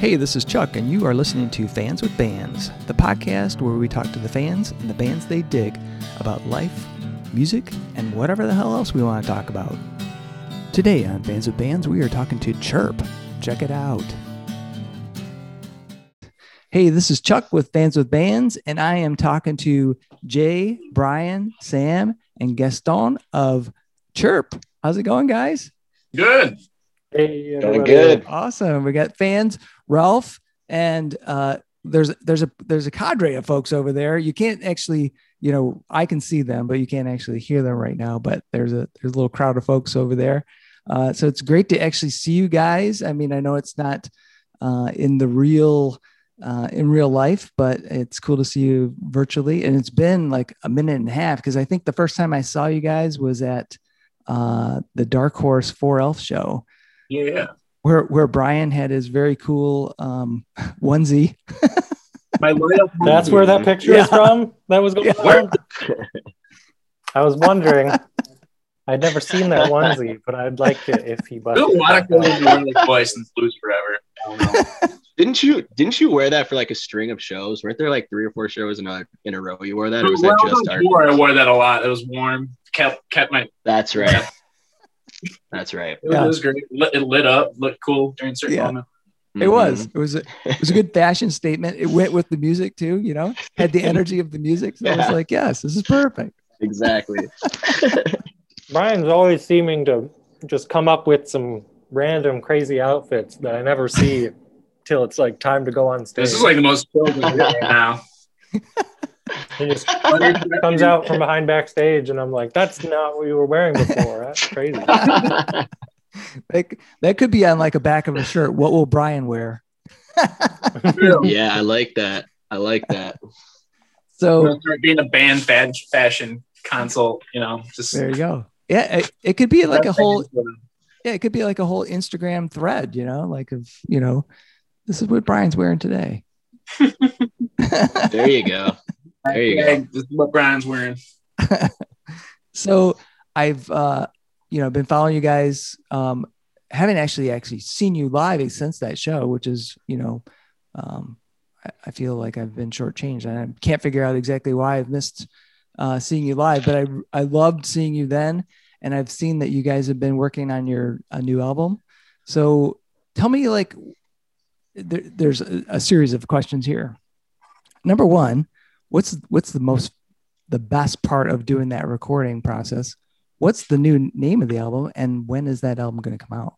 Hey, this is Chuck, and you are listening to Fans with Bands, the podcast where we talk to the fans and the bands they dig about life, music, and whatever the hell else we want to talk about. Today on Fans with Bands, we are talking to Chirp. Check it out. Hey, this is Chuck with Fans with Bands, and I am talking to Jay, Brian, Sam, and Gaston of Chirp. How's it going, guys? Good. Hey, Going everybody. good. Awesome. We got fans, Ralph, and uh, there's there's a there's a cadre of folks over there. You can't actually, you know, I can see them, but you can't actually hear them right now. But there's a there's a little crowd of folks over there. Uh, so it's great to actually see you guys. I mean, I know it's not uh, in the real uh, in real life, but it's cool to see you virtually. And it's been like a minute and a half because I think the first time I saw you guys was at uh, the Dark Horse Four Elf show Yeah. Where where Brian had his very cool um, onesie. My loyal That's where that picture Yeah. is from. That was going Yeah. on. I was wondering. I'd never seen that onesie, but I'd like it if he There's busted. a lot of that people out. wearing this voice since Forever. I don't know. Didn't you didn't you wear that for like a string of shows? Weren't there like three or four shows in a in a row you wore that? Or was When that I just our I wore that a lot. It was warm. Kept kept my. That's right. That's right. It was, Yeah. was great. Lit, it lit up. Looked cool during certain Yeah. moments. It was Mhm. it was a, it was a good fashion statement. It went with the music too. You know, had the energy of the music. So I was like, yes, this is perfect. exactly. Brian's always seeming to just come up with some random crazy outfits that I never see till it's like time to go on stage. This is like the most chill thing right now. he just comes out from behind backstage, and I'm like, "That's not what you were wearing before." That's crazy. Like that could be on like a back of a shirt. What will Brian wear? yeah, I like that. I like that. So being a band fad fashion consult. You know, just there you go. Yeah, it, it could be like a whole yeah, it could be like a whole Instagram thread. You know, like of you know, this is what Brian's wearing today. There you go. There you go. Hey, This is what Brian's wearing. so I've uh you know been following you guys um haven't actually actually seen you live since that show which is you know um I, I feel like I've been shortchanged and I can't figure out exactly why I've missed uh seeing you live but I I loved seeing you then and I've seen that you guys have been working on your a new album so tell me like there, there's a, a series of questions here number one what's what's the most the best part of doing that recording process. What's the new name of the album and when is that album going to come out?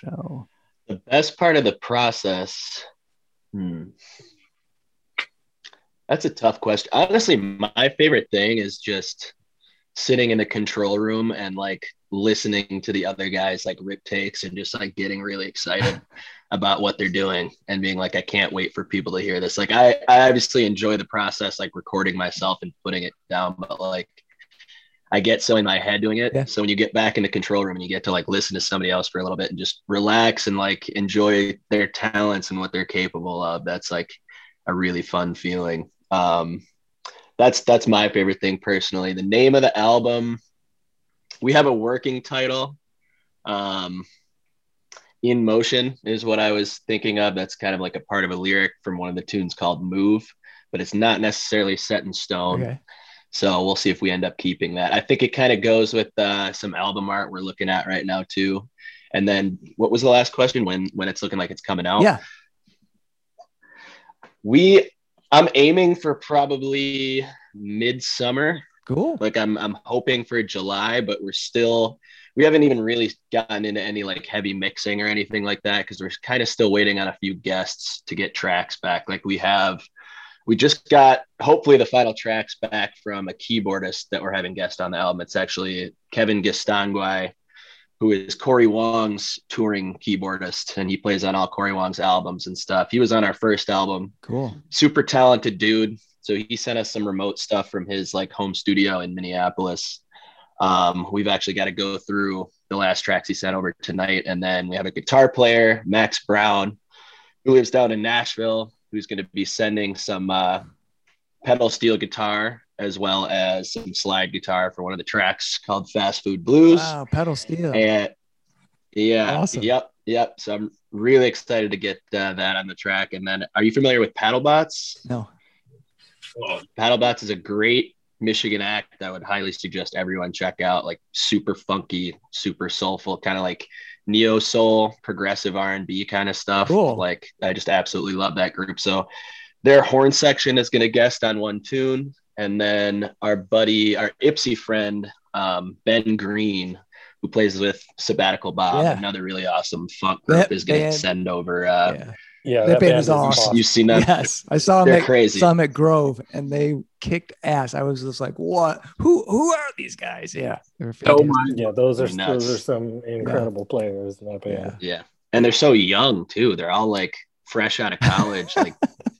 So, The best part of the process. Hmm. That's a tough question. Honestly, my favorite thing is just sitting in the control room and like listening to the other guys like rip takes and just like getting really excited about what they're doing and being like, I can't wait for people to hear this. Like I, I obviously enjoy the process, like recording myself and putting it down, but like I get so in my head doing it. Yeah. So when you get back in the control room and you get to like listen to somebody else for a little bit and just relax and like enjoy their talents and what they're capable of, that's like a really fun feeling. Um, that's that's my favorite thing personally. The name of the album, we have a working title. Um, in motion is what I was thinking of. That's kind of like a part of a lyric from one of the tunes called Move, but it's not necessarily set in stone. okay. So we'll see if we end up keeping that. I think it kind of goes with uh, some album art we're looking at right now too. And then what was the last question? When when it's looking like it's coming out? Yeah. We I'm aiming for probably midsummer. Cool. Like I'm I'm hoping for July, but we're still we haven't even really gotten into any like heavy mixing or anything like that because we're kind of still waiting on a few guests to get tracks back. Like we have we just got hopefully the final tracks back from a keyboardist that we're having guest on the album. It's actually Kevin Gastonguay, who is Cory Wong's touring keyboardist, and he plays on all Cory Wong's albums and stuff. He was on our first album. Cool. Super talented dude. So he sent us some remote stuff from his like home studio in Minneapolis. Um, we've actually got to go through the last tracks he sent over tonight, and then we have a guitar player, Max Brown, who lives down in Nashville, who's going to be sending some uh, pedal steel guitar as well as some slide guitar for one of the tracks called Fast Food Blues. Wow. Pedal steel. And yeah, Awesome. yep. Yep. So I'm really excited to get uh, that on the track. And then, are you familiar with Paddlebots? No. Oh, Paddlebots is a great Michigan act that I would highly suggest everyone check out. Like super funky, super soulful, kind of like neo soul, progressive R and B kind of stuff. Cool. Like I just absolutely love that group. So their horn section is going to guest on one tune, and then our buddy, our Ypsi friend, um, Ben Green, who plays with Sabbatical Bob, Yeah. another really awesome funk group, is going to send over. Uh, yeah. Yeah, That band is is awesome. You've seen them? Yes, I saw them They're at crazy. saw them at Grove, and they kicked ass. I was just like, "What? Who? Who are these guys?" Yeah, they're so oh fantastic. mind. Yeah, those are nuts. those are some incredible players in that band. Yeah. Yeah. And they're so young too. They're all like fresh out of college, like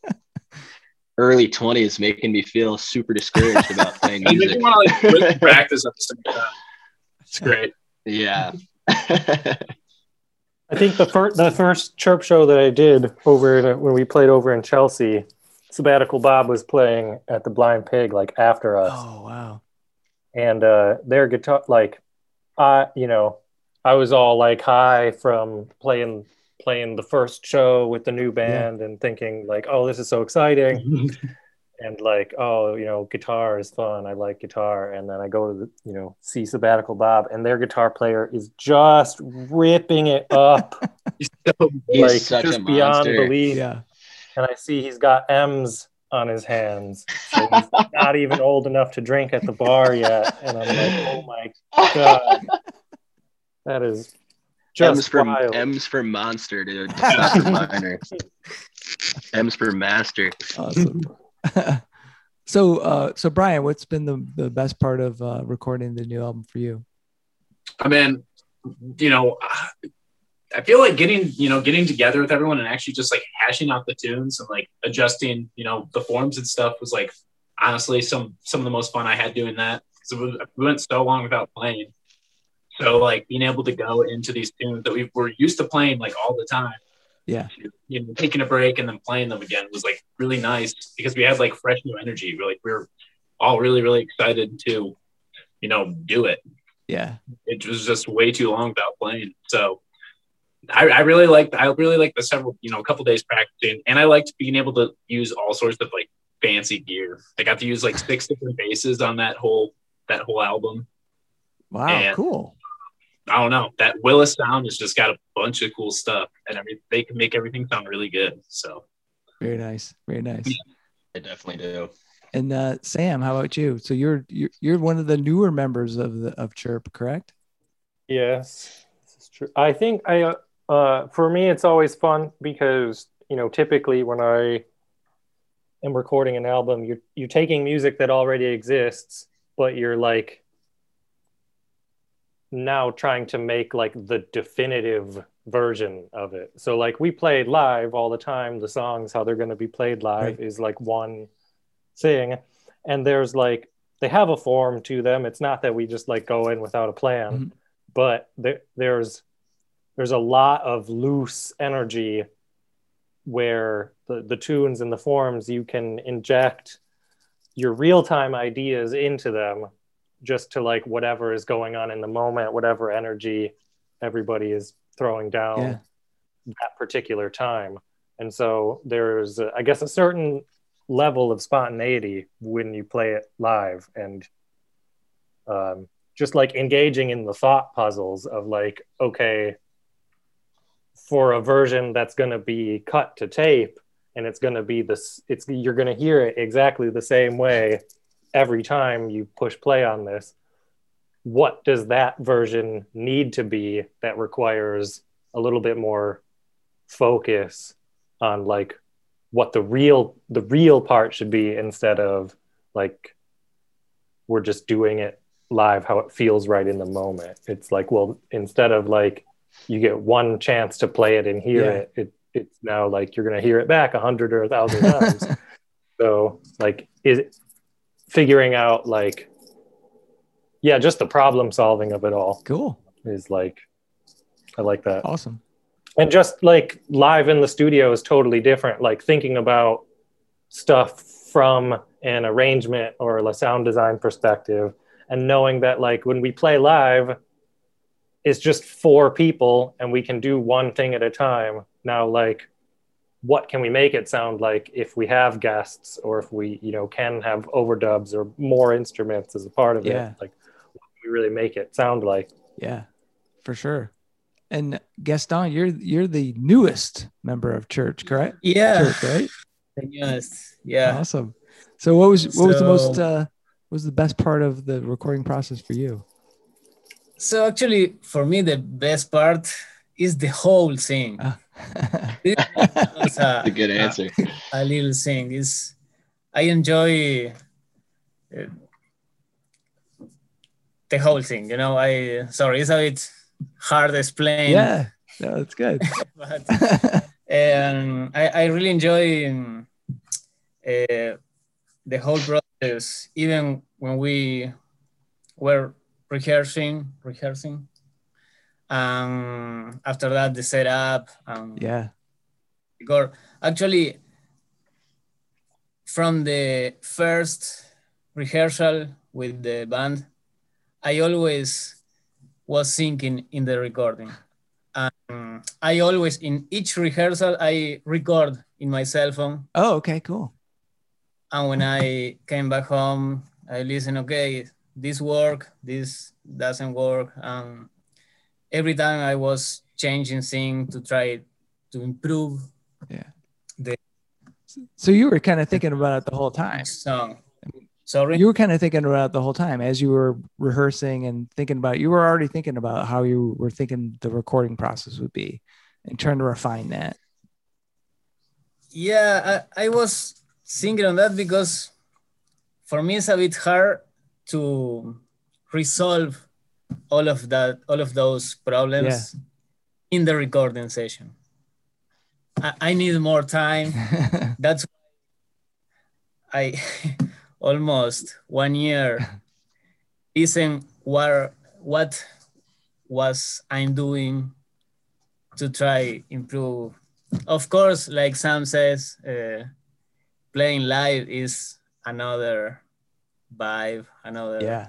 early 20s, making me feel super discouraged about playing You music. want to like practice at the same time. It's great. yeah. I think the first the first chirp show that I did over in, when we played over in Chelsea, Sabbatical Bob was playing at the Blind Pig like after us, Oh wow. and uh, their guitar like, I you know, I was all like high from playing playing the first show with the new band and thinking like, oh, this is so exciting. and like oh you know guitar is fun i like guitar and then i go to the you know see sabbatical bob and their guitar player is just ripping it up So, He's like such just a beyond belief Yeah. and i see he's got m's on his hands so he's not even old enough to drink at the bar yet and i'm like oh my god that is just M's for wild. M's for monster, dude. It's not for minor. M's for master. Awesome. so, uh, so Brian, what's been the the best part of uh, recording the new album for you? I mean, you know, I feel like getting, you know, getting together with everyone and actually just like hashing out the tunes and like adjusting, you know, the forms and stuff was like honestly some some of the most fun I had doing that. So we went so long without playing. So like being able to go into these tunes that we were used to playing like all the time, Yeah. you know, taking a break and then playing them again was like really nice because we had like fresh new energy. We're like we were all really really excited to, you know, do it Yeah. it was just way too long without playing. So I, I really liked I really liked the several you know a couple days practicing, and I liked being able to use all sorts of like fancy gear. I got to use like six different basses on that whole that whole album. Wow. And- cool. I don't know that Willis sound has just got a bunch of cool stuff, and I mean they can make everything sound really good. So Very nice. Very nice. I definitely do. And uh, Sam, how about you? So you're you're you're one of the newer members of the of Chirp, correct? Yes, this is true. I think I, uh, uh, for me, it's always fun because you know, typically when I am recording an album, you're you're taking music that already exists, but you're like now trying to make like the definitive version of it. So like we played live all the time. The songs how they're going to be played live Right. is like one thing, and there's like they have a form to them. It's not that we just like go in without a plan Mhm. but there, there's there's a lot of loose energy where the, the tunes and the forms you can inject your real-time ideas into them just to like whatever is going on in the moment whatever energy everybody is throwing down Yeah. that particular time and so there's uh, i guess a certain level of spontaneity when you play it live and um, just like engaging in the thought puzzles of like okay for a version that's going to be cut to tape and it's going to be this it's you're going to hear it exactly the same way every time you push play on this what does that version need to be that requires a little bit more focus on like what the real the real part should be instead of like we're just doing it live how it feels right in the moment it's like well instead of like you get one chance to play it and hear Yeah. it, it it's now like you're going to hear it back a hundred or a thousand times so like is figuring out like yeah just the problem solving of it all cool. is like i like that Awesome. and just like live in the studio is totally different like thinking about stuff from an arrangement or a sound design perspective and knowing that like when we play live it's just four people and we can do one thing at a time. Now, like, what can we make it sound like if we have guests or if we, you know, can have overdubs or more instruments as a part of Yeah. it? Like, what can we really make it sound like? Yeah, for sure. And Gaston, you're you're the newest member of church, correct? Yeah. Church, right? Yes. Yeah. Awesome. So what was what was the most uh what was the best part of the recording process for you? So actually, for me, the best part is the whole thing. Ah. It's a, a good answer. a little thing is I enjoy uh, the whole thing. You know, I sorry, it's a bit hard to explain. yeah, no, it's good. but and I, I really enjoy um, uh, the whole process, even when we were rehearsing, rehearsing. Um, after that, the setup. Um, yeah, Igor, actually, from the first rehearsal with the band, I always was thinking in the recording. Um, I always, in each rehearsal, I record in my cell phone. Oh, okay, cool. And when I came back home, I listen, okay, this work, this doesn't work. And every time I was changing things to try to improve So you were kind of thinking about it the whole time. song. Sorry. You were kind of thinking about it the whole time as you were rehearsing and thinking about. You were already thinking about how you were thinking the recording process would be, and trying to refine that. Yeah, I, I was thinking on that because for me it's a bit hard to resolve all of that, all of those problems in the recording session. I, I need more time. That's why I almost one year listen what what was I'm doing to try improve. Of course, like Sam says, uh, playing live is another vibe, another yeah,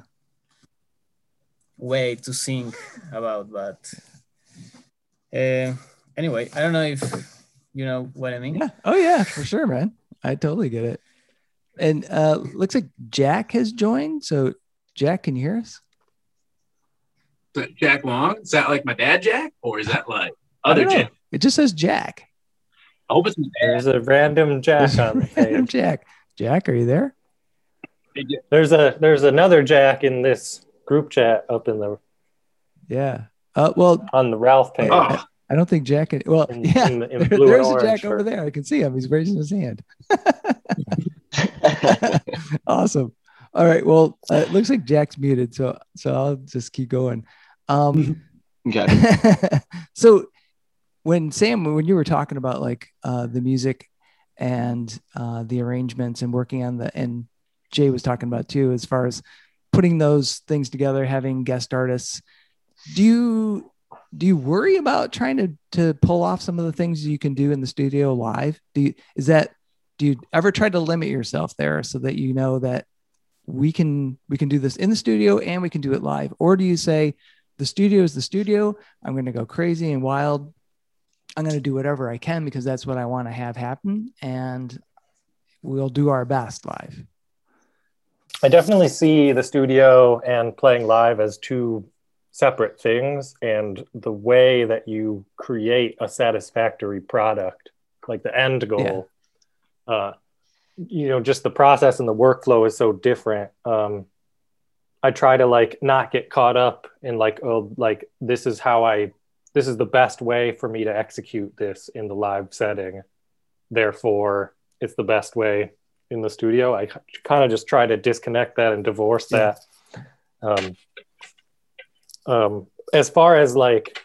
way to think about. But uh, anyway, I don't know if you know what I mean. yeah. Oh yeah, for sure, man. I totally get it. And uh looks like Jack has joined. So Jack, can you hear us? Jack Long? Is that like my dad, Jack, or is that like other. Jack? It just says Jack. I hope it's my dad. There's a random Jack on the Random page. Jack. Jack, are you there? There's a there's another Jack in this group chat up in the Yeah. Uh, well, on the Ralph page. Oh, I don't think Jack. Can, well, In- yeah, in- in there- blue there's a Jack shirt. over there. I can see him. He's raising his hand. awesome. All right. Well, uh, it looks like Jack's muted, so so I'll just keep going. Um, okay. so when Sam, when you were talking about like uh, the music and uh, the arrangements and working on the, and Jay was talking about too, as far as putting those things together, having guest artists. Do you do you worry about trying to to pull off some of the things you can do in the studio live? Do you, is that do you ever try to limit yourself there so that you know that we can we can do this in the studio and we can do it live, or do you say the studio is the studio? I'm going to go crazy and wild. I'm going to do whatever I can because that's what I want to have happen, and we'll do our best live. I definitely see the studio and playing live as two separate things, and the way that you create a satisfactory product, like the end goal, uh, you know, just the process and the workflow is so different. Um, I try to like not get caught up in like, oh, like this is how I, this is the best way for me to execute this in the live setting. Therefore, it's the best way in the studio. I kind of just try to disconnect that and divorce Yeah. that. Um, um, as far as like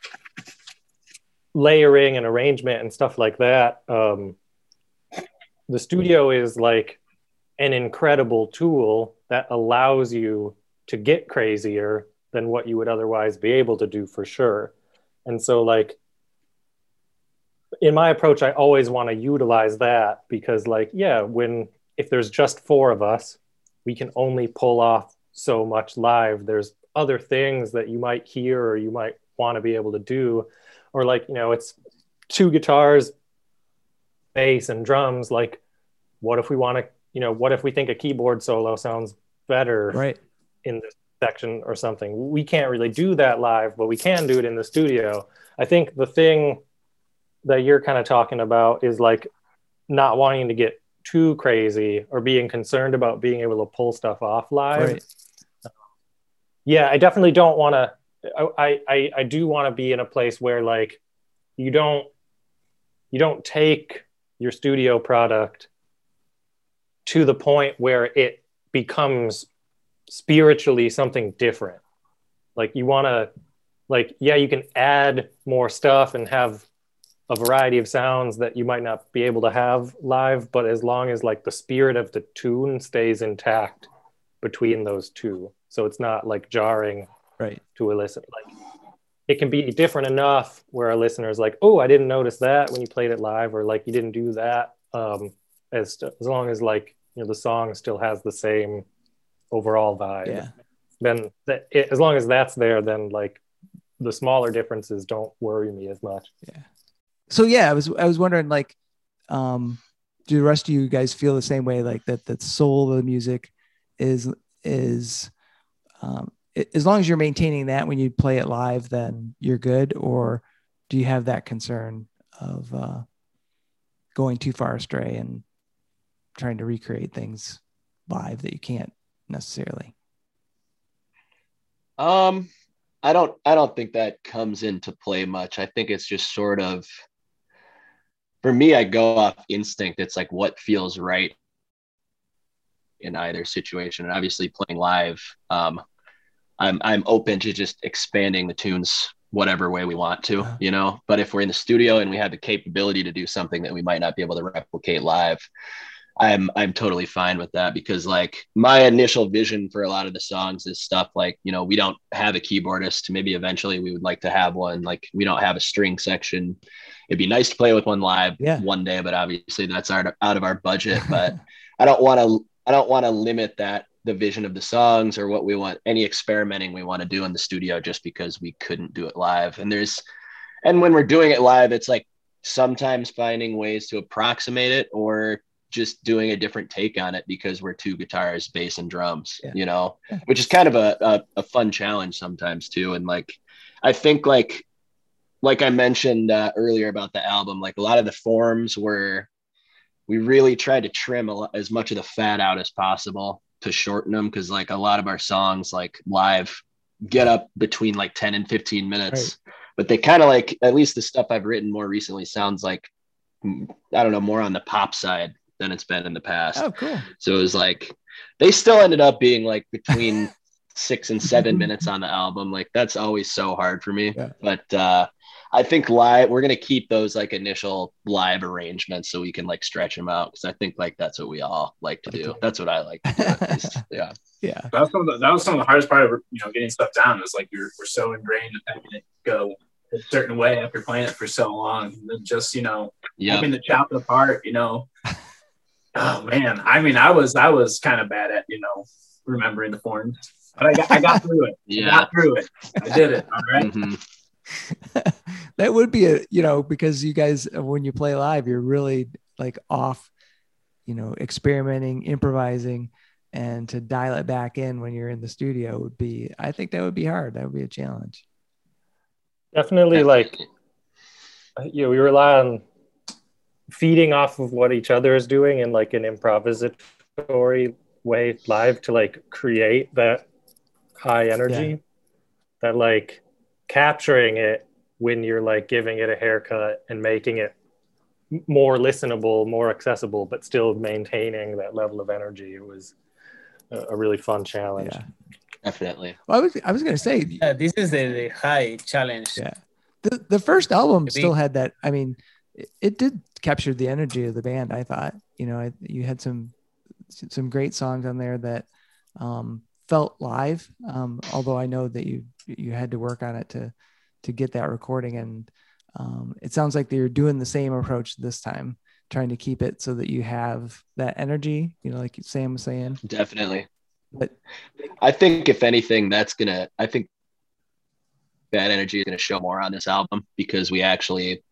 layering and arrangement and stuff like that, um, the studio is like an incredible tool that allows you to get crazier than what you would otherwise be able to do for sure. And so, like, in my approach, I always want to utilize that because, like, yeah, when if there's just four of us, we can only pull off so much live. There's other things that you might hear or you might want to be able to do. Or like you know it's two guitars bass and drums like what if we want to you know what if we think a keyboard solo sounds better right. in this section or something? We can't really do that live but we can do it in the studio. I think the thing that you're kind of talking about is like not wanting to get too crazy or being concerned about being able to pull stuff off live. Right yeah i definitely don't want to I, I i do want to be in a place where like you don't you don't take your studio product to the point where it becomes spiritually something different. Like you want to like yeah you can add more stuff and have a variety of sounds that you might not be able to have live but as long as like the spirit of the tune stays intact between those two so it's not like jarring right. to a listen like it can be different enough where a listener is like oh i didn't notice that when you played it live or like you didn't do that um as as long as like you know the song still has the same overall vibe. Yeah. Then that it, as long as that's there then like the smaller differences don't worry me as much. Yeah. so yeah i was i was wondering like um do the rest of you guys feel the same way like that the soul of the music is is um as long as you're maintaining that when you play it live then you're good or do you have that concern of uh going too far astray and trying to recreate things live that you can't necessarily Um, I don't I don't think that comes into play much. I think it's just sort of for me, I go off instinct. It's like what feels right in either situation. And obviously playing live, um, I'm I'm open to just expanding the tunes whatever way we want to, you know. But if we're in the studio and we have the capability to do something that we might not be able to replicate live, I'm I'm totally fine with that because like my initial vision for a lot of the songs is stuff like you know we don't have a keyboardist. Maybe eventually we would like to have one. Like we don't have a string section. It'd be nice to play with one live Yeah. one day but obviously that's out out of our budget. But I don't want to I don't want to limit that the vision of the songs or what we want any experimenting we want to do in the studio just because we couldn't do it live and there's and when we're doing it live it's like sometimes finding ways to approximate it or just doing a different take on it because we're two guitars bass and drums Yeah. you know Yeah. which is kind of a, a, a fun challenge sometimes too and like i think like like i mentioned uh, earlier about the album like a lot of the forms were we really tried to trim a lot, as much of the fat out as possible to shorten them because like a lot of our songs like live get up between like 10 and 15 minutes but they kind of like at least the stuff i've written more recently sounds like i don't know more on the pop side than it's been in the past oh cool so it was like they still ended up being like between six and seven minutes on the album. Like that's always so hard for me. Yeah. But uh I think live we're gonna keep those like initial live arrangements so we can like stretch them out because I think like that's what we all like to do. That's what I like to do. Yeah. yeah That was, some of the, that was some of the hardest part of you know getting stuff down. Is like we're we're so ingrained in having it go a certain way after playing it for so long, and then just you know Yeah. having to chop it apart. You know, oh man, I mean, I was I was kind of bad at you know remembering the forms, but I got I got through it. I Yeah. got through it. I did it. All right. Mhm. that would be a you know because you guys uh, when you play live you're really like off you know experimenting improvising and to dial it back in when you're in the studio would be i think that would be hard that would be a challenge definitely like you know we rely on feeding off of what each other is doing in like an improvisatory way live to like create that high energy Yeah. that like capturing it when you're like giving it a haircut and making it more listenable more accessible but still maintaining that level of energy it was a, a really fun challenge yeah Definitely. well, i was i was going to say Yeah, this is the, the high challenge. Yeah. the the first album Maybe. still had that i mean it, it did capture the energy of the band i thought you know I, you had some some great songs on there that um felt live um although i know that you you had to work on it to to get that recording and um it sounds like they're doing the same approach this time trying to keep it so that you have that energy you know like sam was saying Definitely. but I think if anything, that's gonna. I think that energy is going to show more on this album because we actually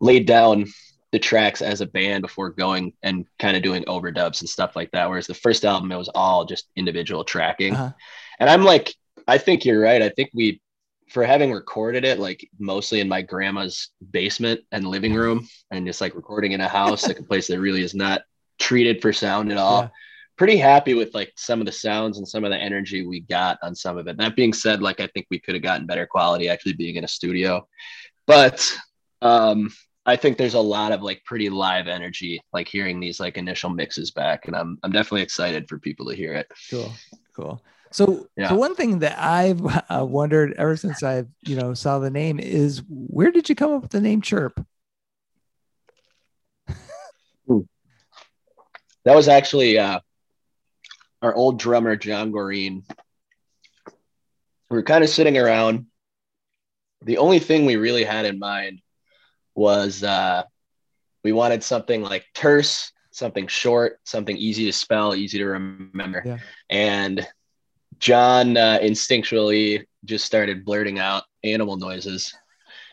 laid down the tracks as a band before going and kind of doing overdubs and stuff like that. Whereas the first album, it was all just individual tracking. Uh-huh. And I'm like, I think you're right. I think we, for having recorded it like mostly in my grandma's basement and living room and just like recording in a house, like a place that really is not treated for sound at all. Yeah. Pretty happy with like some of the sounds and some of the energy we got on some of it. That being said, like I think we could have gotten better quality actually being in a studio. But um I think there's a lot of like pretty live energy, like hearing these like initial mixes back, and I'm I'm definitely excited for people to hear it. Cool, cool. So, yeah. so one thing that I've uh, wondered ever since I, you know, saw the name is where did you come up with the name Chirp? That was actually uh, our old drummer John Goreen. We were kind of sitting around. The only thing we really had in mind was uh, we wanted something like terse, something short, something easy to spell, easy to remember. Yeah. And John uh, instinctually just started blurting out animal noises.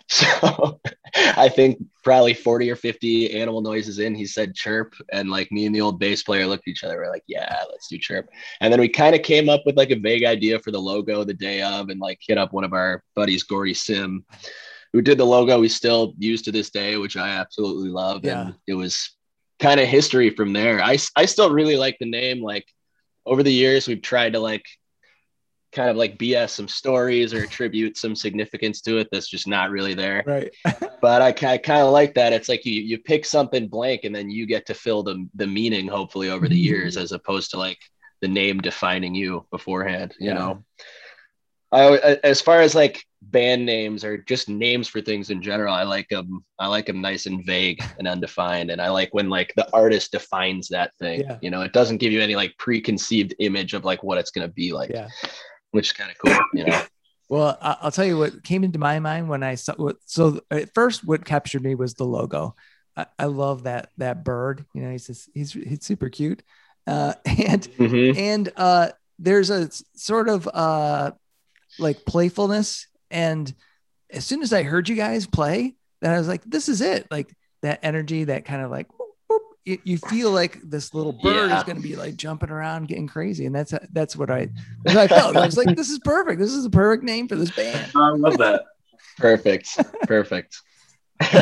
So I think probably 40 or 50 animal noises in, he said chirp. And like me and the old bass player looked at each other. We're like, yeah, let's do chirp. And then we kind of came up with like a vague idea for the logo the day of and like hit up one of our buddies, Gordy Sim, who did the logo we still use to this day, which I absolutely love. Yeah. And it was kind of history from there. I, I still really like the name. Like over the years, we've tried to like kind of like BS some stories or attribute some significance to it that's just not really there. Right. but I, I kind of like that. It's like you you pick something blank and then you get to fill the the meaning hopefully over the years mm-hmm. as opposed to like the name defining you beforehand, you yeah. know. I as far as like band names or just names for things in general, I like them. I like them nice and vague and undefined, and I like when like the artist defines that thing. Yeah. You know, it doesn't give you any like preconceived image of like what it's gonna be like. Yeah. Which is kind of cool, you know. Well, I'll tell you what came into my mind when I saw. So at first, what captured me was the logo. I, I love that that bird. You know, he's just, he's he's super cute, uh, and mm-hmm. and uh, there's a sort of uh, like playfulness. And as soon as I heard you guys play, then I was like, this is it. Like that energy, that kind of like you, you feel like this little bird yeah. is going to be like jumping around, getting crazy, and that's that's what I that's what I felt. I was like, this is perfect. This is a perfect name for this band. I love that. perfect, perfect.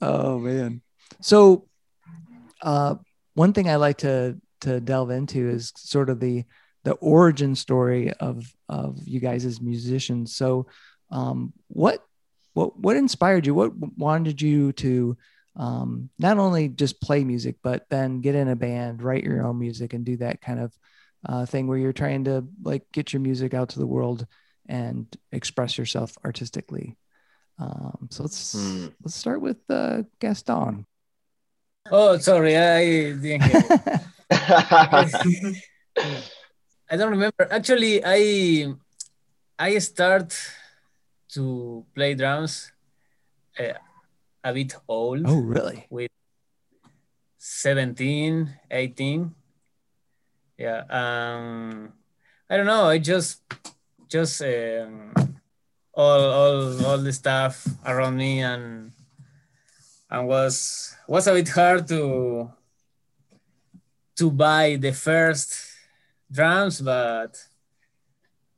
oh man. So, uh, one thing I like to to delve into is sort of the the origin story of of you guys as musicians. So, um, what what what inspired you? What wanted you to um, not only just play music, but then get in a band, write your own music, and do that kind of uh, thing where you're trying to like get your music out to the world and express yourself artistically. Um, so let's mm. let's start with uh, Gaston. Oh, sorry, I didn't I don't remember. Actually, I I start to play drums uh, a bit old. Oh, really? With 17, 18. Yeah. Um, I don't know. I just just um, all all all the stuff around me and and was was a bit hard to to buy the first drums, but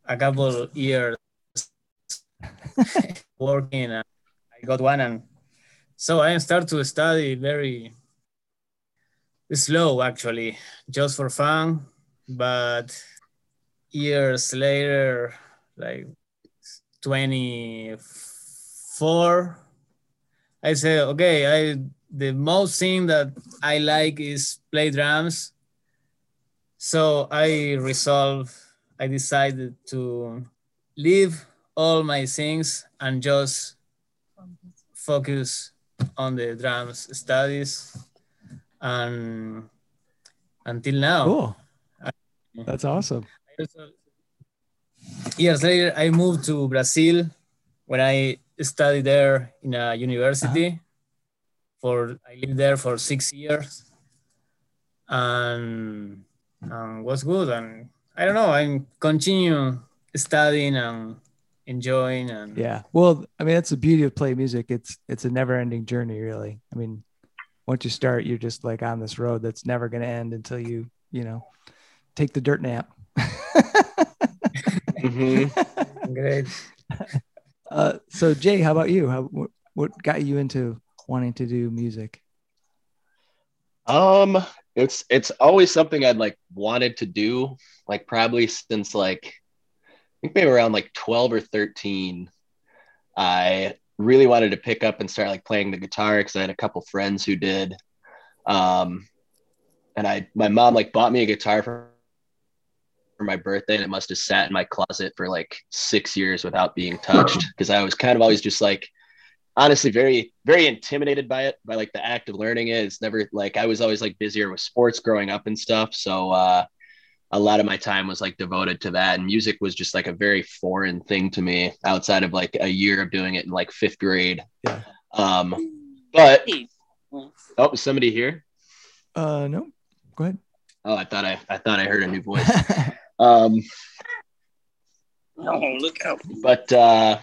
a couple years working, I got one, and so I start to study very slow, actually, just for fun. But years later, like 24, I say, okay, I the most thing that I like is play drums so I resolved, I decided to leave all my things and just focus on the drums studies and until now. Cool. That's awesome. Years later, I moved to Brazil when I studied there in a university. Uh-huh. For I lived there for six years, and um, was good. And I don't know, I'm continue studying and enjoying and Yeah. Well, I mean, that's the beauty of play music. It's it's a never ending journey, really. I mean, once you start, you're just like on this road that's never going to end until you, you know, take the dirt nap. Mhm. great. uh, so Jay, how about you? How what, what got you into wanting to do music? Um, it's it's always something I'd like wanted to do, like probably since like I think maybe around like 12 or 13. I really wanted to pick up and start like playing the guitar because I had a couple friends who did. Um, and I my mom like bought me a guitar for for my birthday and it must have sat in my closet for like six years without being touched because I was kind of always just like honestly very very intimidated by it by like the act of learning it it's never like i was always like busier with sports growing up and stuff so uh a lot of my time was like devoted to that and music was just like a very foreign thing to me outside of like a year of doing it in like fifth grade. Yeah. um but oh is somebody here? Uh, no, go ahead. oh i thought i i thought i heard a new voice. Um No, look out. but uh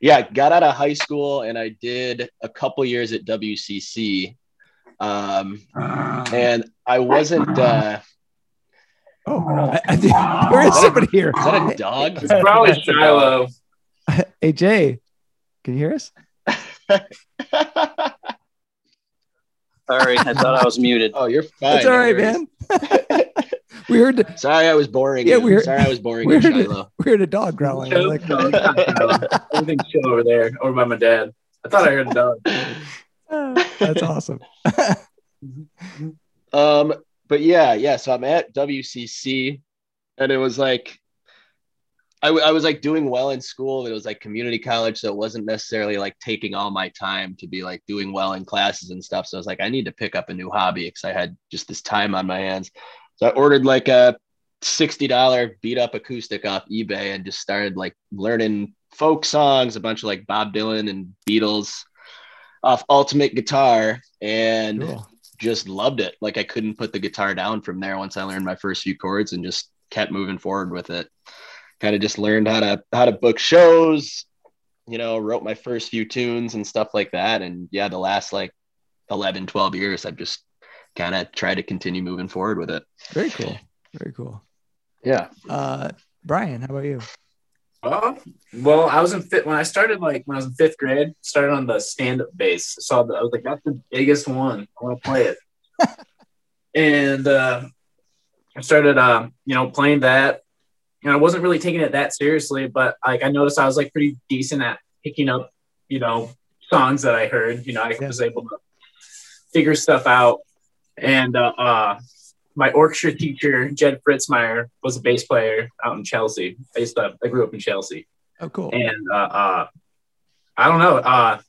yeah got out of high school and i did a couple years at wcc um and i wasn't uh oh, I, I think, there is somebody here. is that a dog It's probably Shiloh. Hey Jay, can you hear us? Sorry, I thought I was muted. oh you're fine It's all no right, worries. man. we heard sorry i was boring Yeah, you. we heard- sorry i was boring we heard, Shiloh. we heard a dog growling. I was like, Everything's chill over there, over by my dad. I thought I heard a dog. "Ah, that's awesome. Um, but yeah, yeah. So I'm at WCC, and it was like, I, w- I was like doing well in school. It was like community college, so it wasn't necessarily like taking all my time to be like doing well in classes and stuff. So I was like, I need to pick up a new hobby because I had just this time on my hands. So I ordered like a sixty dollar beat up acoustic off eBay and just started like learning folk songs, a bunch of like Bob Dylan and Beatles off Ultimate Guitar, and Cool. Just loved it. Like I couldn't put the guitar down from there once I learned my first few chords and just kept moving forward with it. Kind of just learned how to how to book shows, you know, wrote my first few tunes and stuff like that. And yeah, the last like 11, 12 years, I've just kind of tried to continue moving forward with it. Very cool. Very cool. Yeah. Uh, Brian, how about you? Uh, well, I was in fit when I started. Like when I was in fifth grade, started on the stand-up bass. Saw the I was like, that's the biggest one. I want to play it. and uh, I started, uh, you know, playing that. And I wasn't really taking it that seriously, but like I noticed I was like pretty decent at picking up, you know, songs that I heard. You know, I Yeah. was able to figure stuff out. And uh, uh, my orchestra teacher, Jed Fritzmeyer, was a bass player out in Chelsea. I used to, I grew up in Chelsea, Oh, cool. and uh, uh, I don't know. Uh,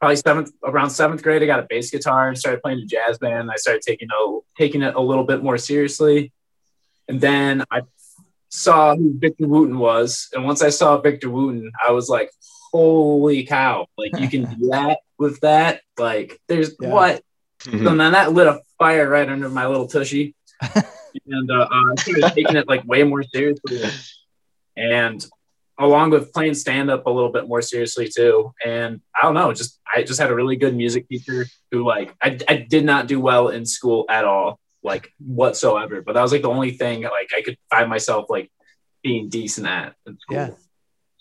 probably seventh, around seventh grade, I got a bass guitar and started playing a jazz band. I started taking a, taking it a little bit more seriously, and then I saw who Victor Wooten was, and once I saw Victor Wooten, I was like, "Holy cow! Like you can do that with that? Like there's Yeah. what?" So then that lit a fire right under my little tushy. and uh, uh, I started taking it like way more seriously. And along with playing stand up a little bit more seriously too. And I don't know, just I just had a really good music teacher who like I, I did not do well in school at all, like whatsoever. But that was like the only thing like I could find myself like being decent at in school. Yeah.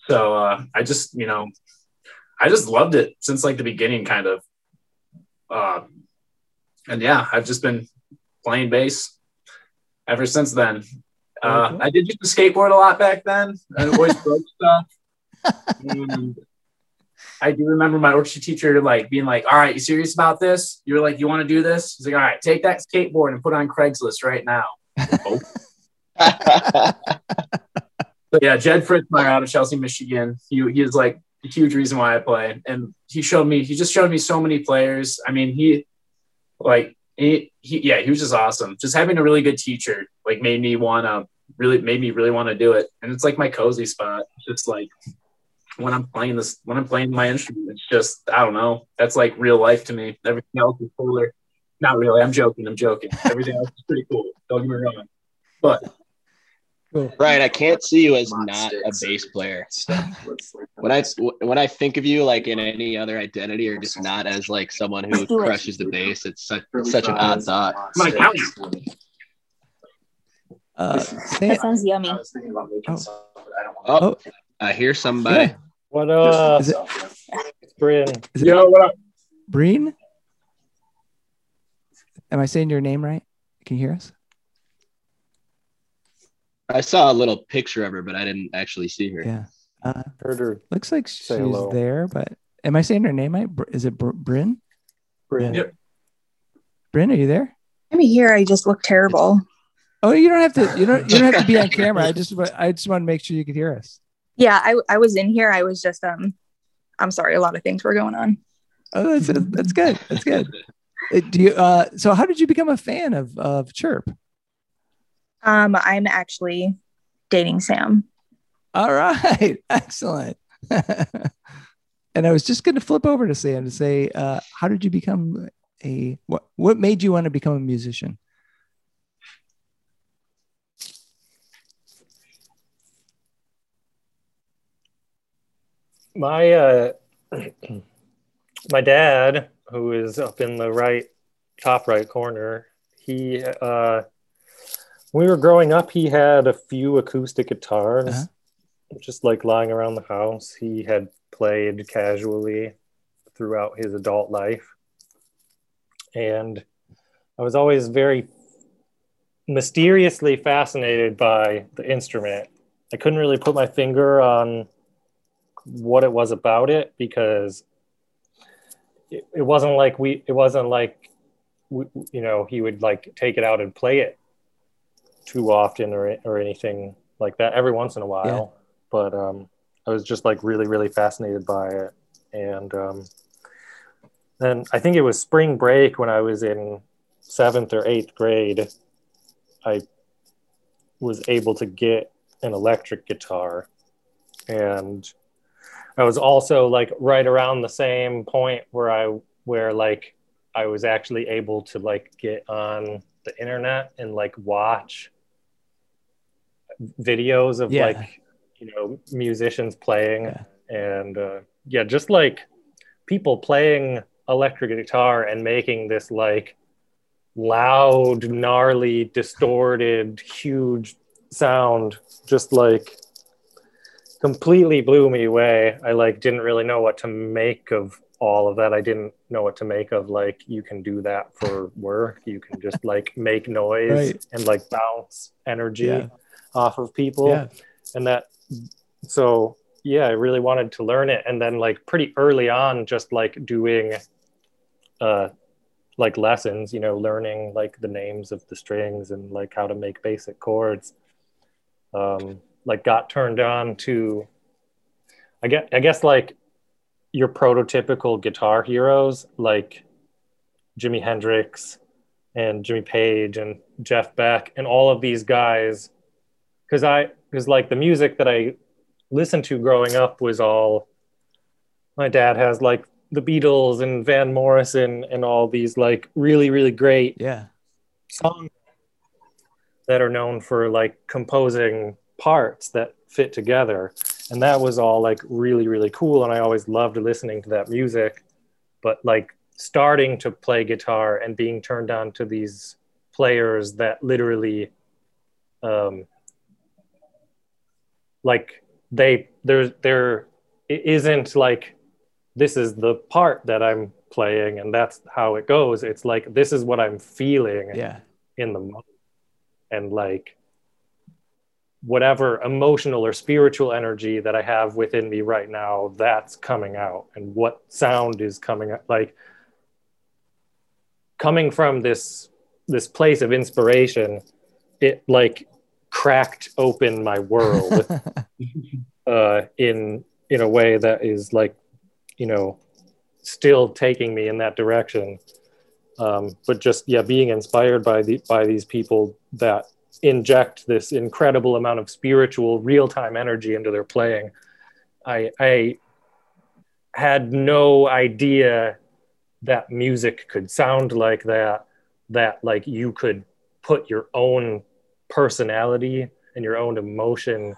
So uh, I just, you know, I just loved it since like the beginning, kind of. Um, and yeah, I've just been playing bass ever since then. Uh, cool. I did use to skateboard a lot back then. I always broke stuff. And I do remember my orchestra teacher like being like, "All right, you serious about this? You're like, you want to do this?" He's like, "All right, take that skateboard and put it on Craigslist right now." But yeah, Jed Fritzmeyer out of Chelsea, Michigan. He he is like a huge reason why I play, and he showed me. He just showed me so many players. I mean, he like he, he yeah, he was just awesome. Just having a really good teacher like made me wanna really made me really want to do it, and it's like my cozy spot. Just like when I'm playing this, when I'm playing my instrument, it's just I don't know. That's like real life to me. Everything else is cooler. Not really. I'm joking. I'm joking. Everything else is pretty cool. Don't get me wrong. But Cool. Right, I can't see you as not a bass player. When I when I think of you like in any other identity or just not as like someone who crushes the bass, it's such, such an odd thought. My count. Uh, Sam, That sounds yummy. Oh, I hear somebody. Yeah. What up? is it It's Bryn. is it Yo, what up? Breen? Am I saying your name right? Can you hear us? I saw a little picture of her, but I didn't actually see her. Yeah. Uh, Heard her. looks like she's hello. there, but am I saying her name right? Is it Br- Bryn? Bryn. Yeah. Bryn, are you there? I'm here. I just look terrible. Oh, you don't have to. You don't. You don't have to be on camera. I just. I just want to make sure you could hear us. Yeah, I, I was in here. I was just um I'm sorry, a lot of things were going on. Oh, that's that's good. That's good. Do you? Uh, so, how did you become a fan of of Chirp? Um I'm actually dating Sam. All right, excellent. and I was just going to flip over to Sam to say, uh, how did you become a what? What made you want to become a musician? My uh, my dad, who is up in the right top right corner, he uh, when we were growing up, he had a few acoustic guitars, Uh-huh. just like lying around the house. He had played casually throughout his adult life, and I was always very mysteriously fascinated by the instrument. I couldn't really put my finger on what it was about it because it, it wasn't like we it wasn't like we, you know he would like take it out and play it too often or or anything like that every once in a while but um i was just like really really fascinated by it. And um then i think it was spring break when i was in seventh or eighth grade i was able to get an electric guitar. And I was also like right around the same point where I where like I was actually able to like get on the internet and like watch videos of Yeah. like you know musicians playing Yeah. and uh, yeah just like people playing electric guitar and making this like loud gnarly distorted huge sound just like completely blew me away. I like didn't really know what to make of all of that. I didn't know what to make of like you can do that for work. You can just like make noise Right. and like bounce energy Yeah. Off of people. Yeah. And that so yeah, I really wanted to learn it and then like pretty early on just like doing uh like lessons, you know, learning like the names of the strings and like how to make basic chords. Um, like got turned on to, I guess, I guess like your prototypical guitar heroes like Jimi Hendrix and Jimmy Page and Jeff Beck and all of these guys, because I because like the music that I listened to growing up was all. My dad has like the Beatles and Van Morrison and all these like really really great Yeah. songs that are known for like composing parts that fit together and that was all like really really cool and i always loved listening to that music but like starting to play guitar and being turned on to these players that literally um like they there's there it isn't like this is the part that i'm playing and that's how it goes it's like this is what i'm feeling Yeah. in the moment and like whatever emotional or spiritual energy that I have within me right now, that's coming out. And what sound is coming out like coming from this this place of inspiration, it like cracked open my world uh in in a way that is like, you know, still taking me in that direction. Um, but just yeah, being inspired by the by these people that inject this incredible amount of spiritual real-time energy into their playing i i had no idea that music could sound like that that like you could put your own personality and your own emotion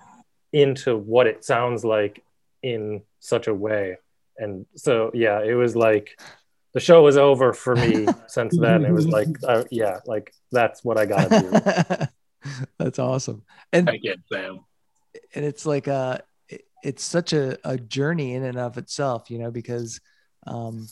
into what it sounds like in such a way. And so, yeah, it was like the show was over for me since then. It was like, uh, yeah, like that's what I got to do. that's awesome. And I get Sam. And it's like a, it's such a, a journey in and of itself, you know, because um,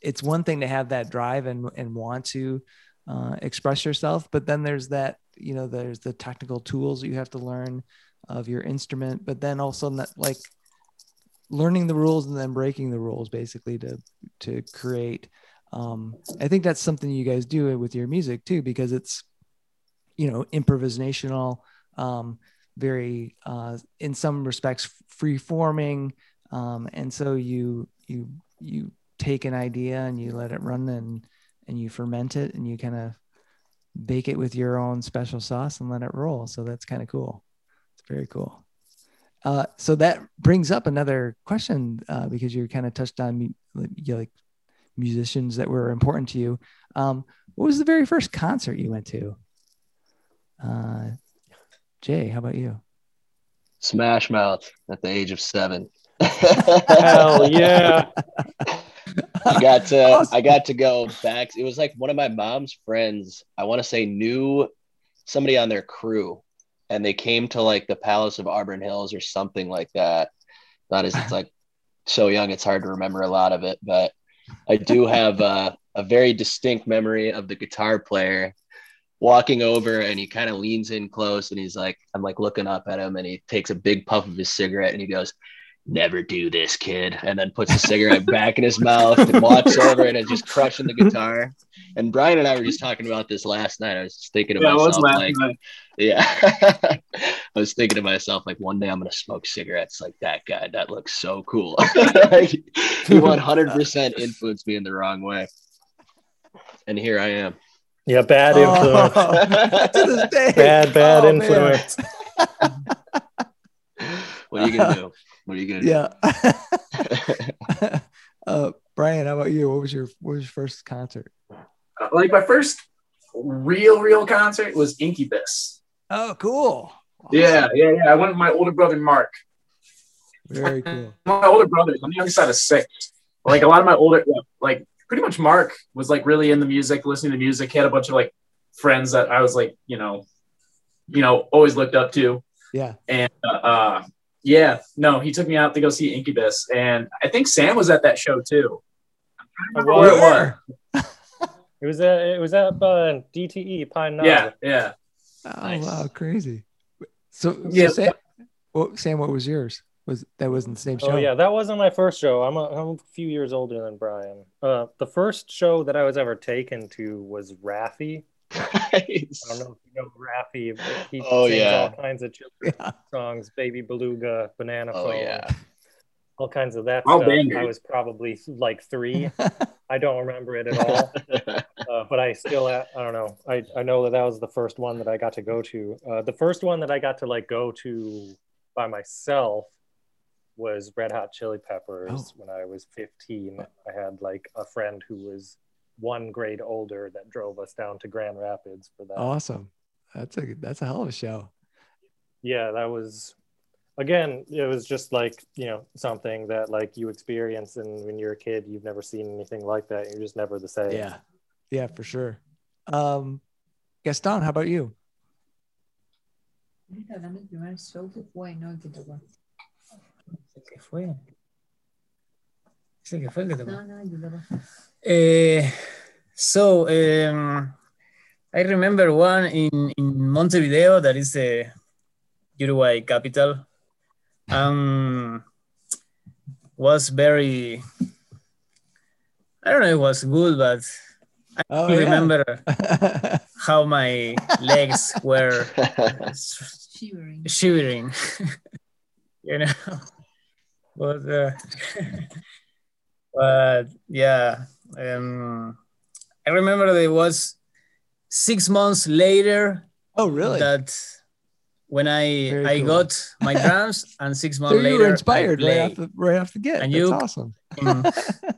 it's one thing to have that drive and, and want to uh, express yourself, but then there's that, you know, there's the technical tools that you have to learn of your instrument, but then also not like learning the rules and then breaking the rules basically to to create um, i think that's something you guys do with your music too because it's you know improvisational um, very uh, in some respects free forming um, and so you you you take an idea and you let it run and and you ferment it and you kind of bake it with your own special sauce and let it roll so that's kind of cool it's very cool uh, so that brings up another question uh, because you kind of touched on you know, like musicians that were important to you. Um, what was the very first concert you went to? Uh, Jay, how about you? Smash Mouth at the age of seven. Hell yeah! I got to awesome. I got to go back. It was like one of my mom's friends. I want to say knew somebody on their crew and they came to like the Palace of Auburn Hills or something like that. That is, it's like so young, it's hard to remember a lot of it, but I do have a very distinct memory of the guitar player walking over and he kind of leans in close and he's like, I'm like looking up at him and he takes a big puff of his cigarette and he goes, never do this, kid. And then puts the cigarette back in his mouth and walks over and is just crushing the guitar. And Brian and I were just talking about this last night. I was just thinking to yeah, myself, like, night. yeah, I was thinking to myself, like, one day I'm going to smoke cigarettes like that guy. That looks so cool. like, he 100% influenced me in the wrong way. And here I am. Yeah, bad oh. influence. Oh, to this day. Bad, bad oh, influence. what are you going to do? What are you gonna do? Yeah. uh, Brian, how about you? What was your what was your first concert? Uh, like my first real real concert was Incubus. Oh, cool. Awesome. Yeah, yeah, yeah. I went with my older brother Mark. Very cool. my older brother, on the younger side of six. Like a lot of my older, like pretty much Mark was like really in the music, listening to music. He had a bunch of like friends that I was like, you know, you know, always looked up to. Yeah. And uh, uh yeah, no, he took me out to go see Incubus, and I think Sam was at that show too. Where it was. it was at it was at uh, DTE Pine Knob. Yeah, yeah. Oh nice. wow, crazy. So, so yeah, Sam, well, Sam, what was yours? Was that wasn't the same oh, show? Oh yeah, that wasn't my first show. I'm a, I'm a few years older than Brian. Uh, the first show that I was ever taken to was Raffi Nice. I don't know if you know Raffi. He oh, sings yeah. all kinds of children's yeah. songs, Baby Beluga, Banana oh, Phone. Yeah. All kinds of that oh, stuff. I was probably like three. I don't remember it at all. uh, but I still, I don't know. I, I know that that was the first one that I got to go to. Uh, the first one that I got to like go to by myself was Red Hot Chili Peppers oh. when I was 15. I had like a friend who was one grade older that drove us down to Grand Rapids for that. Awesome. That's a that's a hell of a show. Yeah, that was again, it was just like, you know, something that like you experience and when you're a kid, you've never seen anything like that. You're just never the same. Yeah. Yeah, for sure. Um Gaston, how about you? Uh, so um, I remember one in, in Montevideo, that is the Uruguay capital. Um, was very, I don't know, it was good, but I oh, yeah. remember how my legs were shivering. shivering. you know, but, uh, but yeah, um, I remember that it was six months later. Oh, really? That when I Very I cool. got my drums, and six months so later, you were inspired right off the right off the get. And That's you, awesome. Mm.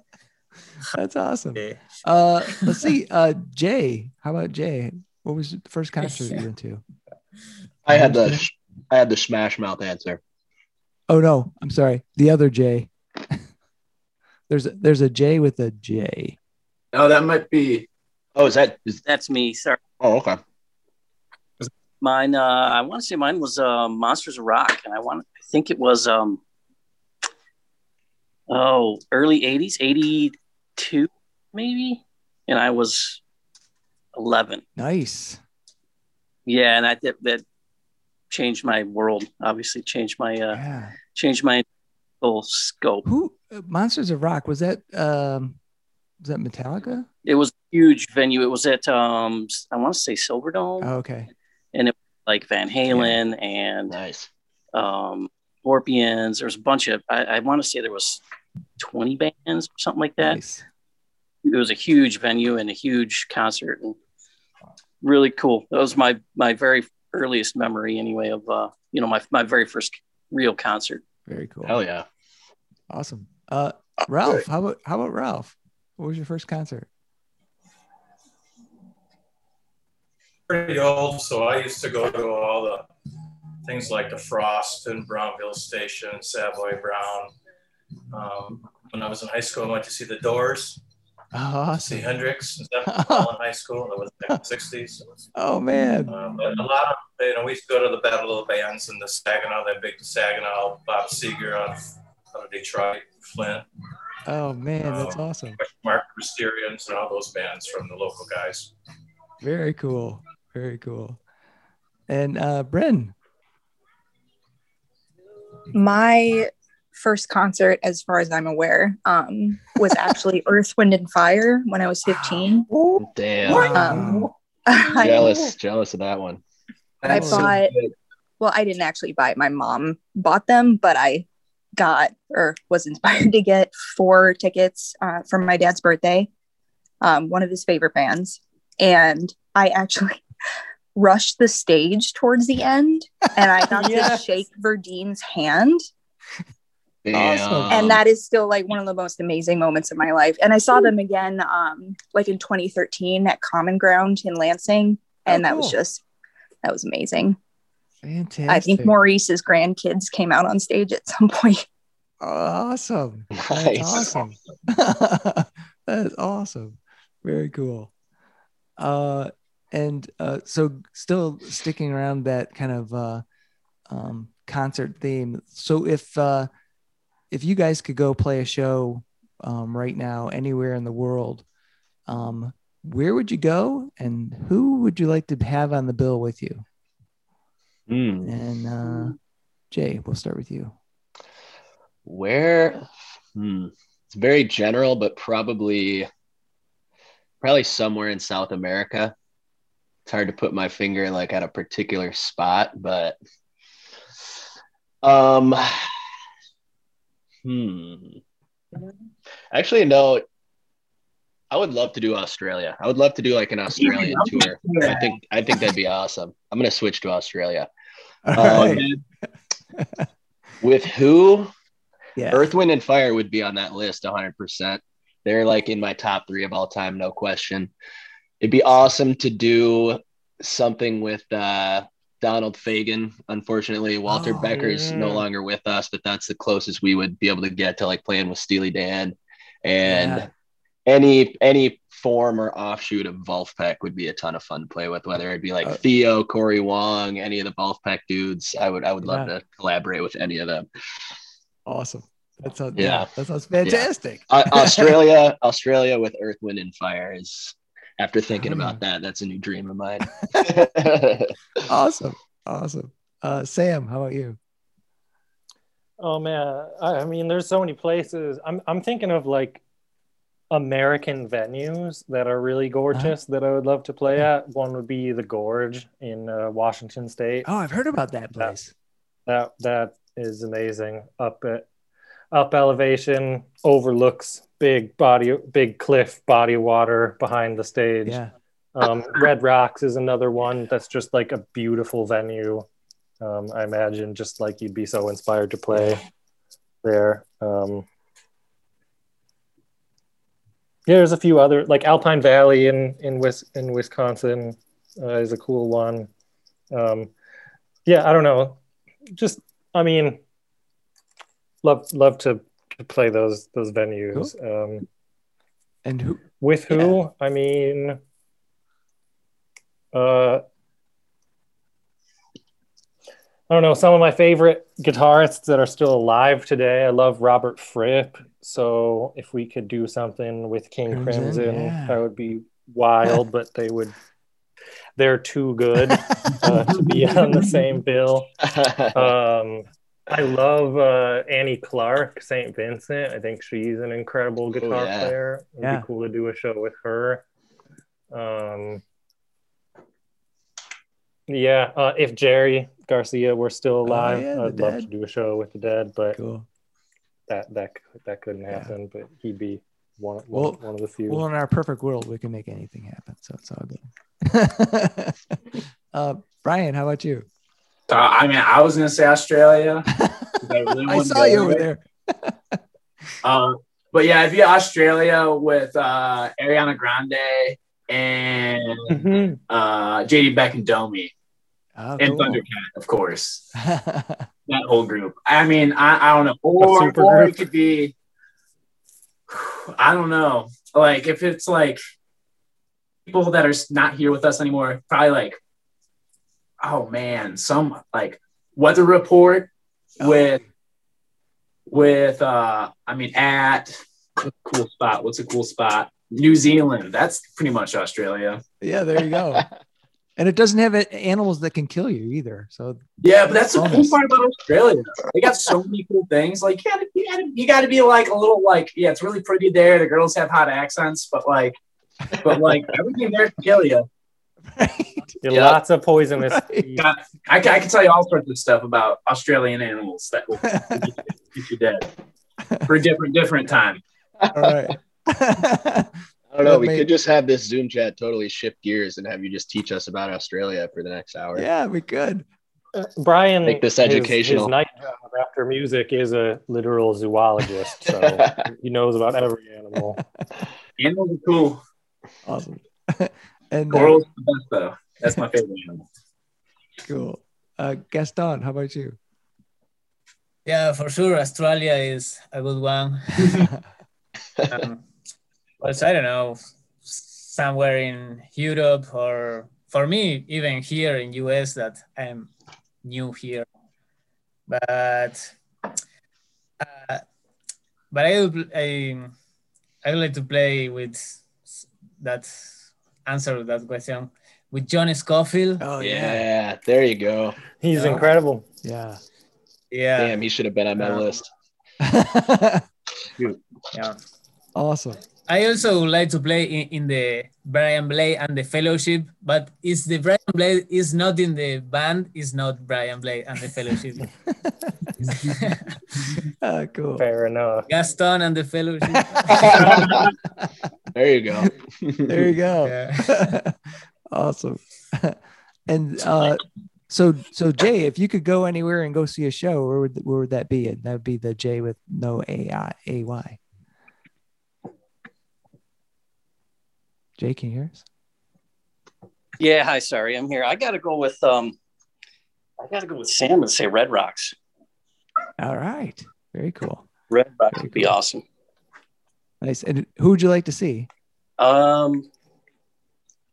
That's awesome. Uh, let's see. Uh, Jay, how about Jay? What was the first concert yeah. you went to? I had the I had the smash mouth answer. Oh no, I'm sorry. The other J. there's a, there's a J with a J. Oh, that might be. Oh, is that? Is, That's me. Sorry. oh, okay. Mine. Uh, I want to say mine was uh, Monsters of Rock, and I want. I think it was. Um, oh, early '80s, '82 maybe, and I was 11. Nice. Yeah, and I that that changed my world. Obviously, changed my uh, Yeah. changed my whole scope. Who Monsters of Rock was that? Um, was that Metallica? It was a huge venue. It was at um, I want to say Silverdome, Oh, okay. And it was like Van Halen and Nice. um, Scorpions. There was a bunch of. I, I want to say there was 20 bands or something like that. Nice. It was a huge venue and a huge concert, and really cool. That was my my very earliest memory, anyway, of uh, you know my my very first real concert. Very cool. Hell yeah. Awesome. Uh, Ralph, how about how about Ralph? What was your first concert? pretty old, so I used to go to all the things like the Frost and Brownsville Station, Savoy Brown. Um, when I was in high school, I went to see the Doors, Oh, see. Hendrix and stuff all in high school. That was in the 60s. Oh man. Um, but a lot of, you know, we used to go to the Battle of the Bands and the Saginaw, that big Saginaw, Bob Seger out of, out of Detroit, Flint, Oh man, that's Um, awesome. Mark Mysterians, and all those bands from the local guys. Very cool. Very cool. And uh Bryn. My first concert, as far as I'm aware, um, was actually Earth, Wind, and Fire when I was 15. Damn. Um, I, Jealous. Jealous of that one. I That's so bought, well, I didn't actually buy it. My mom bought them, but I got or was inspired to get four tickets uh, for my dad's birthday, um, one of his favorite bands. And I actually rushed the stage towards the end and I got Yes. to shake Verdine's hand. Awesome. and that is still like one of the most amazing moments of my life. And I saw them again, um, like in 2013 at Common Ground in Lansing, and Oh, that was just that was amazing. Fantastic. I think Maurice's grandkids came out on stage at some point. Awesome. That's awesome. that is awesome. Very cool. Uh, and uh, so still sticking around that kind of uh, um, concert theme. So if uh, if you guys could go play a show um, right now anywhere in the world, um, where would you go, and who would you like to have on the bill with you? Hmm. And uh, Jay, we'll start with you. Where? Hmm. It's very general, but probably probably somewhere in South America. It's hard to put my finger like at a particular spot, but um hmm. Actually, no. I would love to do Australia. I would love to do like an Australian tour. I think I think that'd be awesome. I'm gonna switch to Australia. Um, right. With who? Yeah. Earth, Wind, and Fire would be on that list 100%. They're like in my top three of all time, no question. It'd be awesome to do something with uh, Donald Fagen. Unfortunately, Walter Oh, Becker's no longer with us, but that's the closest we would be able to get to like playing with Steely Dan. And Yeah. Any any form or offshoot of Wolfpack would be a ton of fun to play with, whether it be like Uh, Theo, Cory Wong, any of the Wolfpack dudes. I would I would love Yeah. to collaborate with any of them. Awesome. That sounds Yeah. yeah. That sounds fantastic. Uh, Australia, Australia with Earth, Wind, and Fire is. After thinking Oh, about that, that's a new dream of mine. awesome. Awesome. Uh, Sam, how about you? Oh man, I, I mean, there's so many places. I'm I'm thinking of like American venues that are really gorgeous that I would love to play at. One would be the Gorge in uh, Washington State. Oh, I've heard about that place. That that is amazing. Up at up elevation, overlooks big body, big cliff, body water behind the stage. Yeah. Um, Red Rocks is another one that's just like a beautiful venue. Um, I imagine just like you'd be so inspired to play there. Um, yeah, there's a few other like Alpine Valley in in Wis in Wisconsin uh, is a cool one. Um, yeah, I don't know. Just, I mean, love love to, to play those those venues. Um, And who? with who? I mean, uh, I don't know. Some of my favorite guitarists that are still alive today. I love Robert Fripp. So if we could do something with King Crimson, Crimson, yeah. that would be wild. but they would. They're too good uh, to be on the same bill. Um, I love uh, Annie Clark, St. Vincent. I think she's an incredible guitar yeah. player. It'd Yeah. be cool to do a show with her. Um, yeah, uh, if Jerry Garcia were still alive, Oh, yeah, I'd love Dead. to do a show with the Dead, but Cool. That that that couldn't Yeah. happen. But he'd be one one, Well- one of the few. Well, in our perfect world, we can make anything happen. So it's all good. uh, Brian, how about you? So, I mean, I was gonna say Australia. I, really I saw you over there. there. Um, but yeah, it'd be Australia with uh, Ariana Grande and Mhm. uh, JD Beck and Domi Oh, and cool. Thundercat, of course. That whole group. I mean, I, I don't know. Or, or it could be, I don't know. Like if it's like people that are not here with us anymore, probably like, oh man, some like weather report Oh. with with uh I mean at a cool spot. What's a cool spot? New Zealand. That's pretty much Australia. yeah, there you go. And it doesn't have animals that can kill you either. So Yeah, but that's the cool part about Australia. They got so many cool things. Like, you gotta, you gotta, you gotta be like a little like, yeah, it's really pretty there. The girls have hot accents, but like, but like everything there can kill you. right. Yeah, Yeah. Lots of poisonous. Right. Got, I, can, I can tell you all sorts of stuff about Australian animals that will get you, get you dead for a different, different time. All right. I don't know. We That could just have this Zoom chat totally shift gears and have you just teach us about Australia for the next hour. yeah, we could. Brian, Make this his- educational. His, night job after music is a literal zoologist, so he knows about every animal. Animals are cool. Awesome. and uh, Coral's the best though. That's my favorite animal. cool. Uh, Gaston, how about you? Yeah, for sure. Australia is a good one. um, but I don't know, somewhere in Europe or for me, even here in US that I'm new here. But uh, but I would I, I would like to play with that answer to that question with Johnny Scofield. oh yeah. yeah, there you go. He's Yeah. incredible. Yeah. Yeah, Damn, he should have been on my Yeah. list. yeah. Awesome. I also would like to play in, in the Brian Blade and the Fellowship, but is the Brian Blade is not in the band, is not Brian Blade and the Fellowship. Ah, cool. Fair enough. Gaston and the Fellowship. There you go. There you go. Yeah. awesome. and uh, so so Jay, if you could go anywhere and go see a show, where would where would that be? And that would be the J with no A I A Y. Jay, can you hear us? Yeah, hi, sorry, I'm here. I got to go with um, I got to go with Sam and say Red Rocks. All right. Very cool. Red Rocks Very would be awesome. Nice. And who would you like to see? Um,